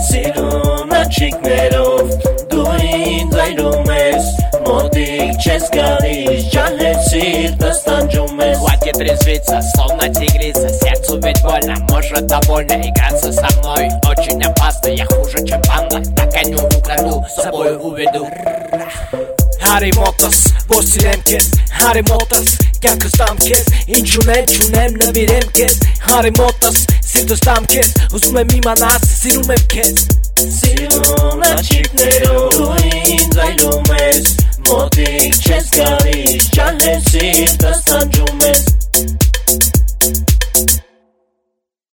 Սիրուն աչիկներով դու ինձ այրում ես Մոտիկ չես գալիս ջահել սիրտս տանջում ես Хватит резвиться, словно тигрица Сердцу ведь больно, может довольно играться со мной Очень опасно, я хуже, чем панда Догоню, украду, с собой уведу Հարի մոտս, որ սիրեմ քեզ Հարի մոտս, կյանքս տամ քեզ Ինչ ունեմ, չունեմ, նվիրեմ քեզ Հարի մոտս, Սիրտը ստամ կես, ուսում եմ իմանաս, սիրում եմ կես Սիրում աչիքներով ինձ այլում ես, մոտիկ չես գարիս, ճահես սիրտը սանջում ես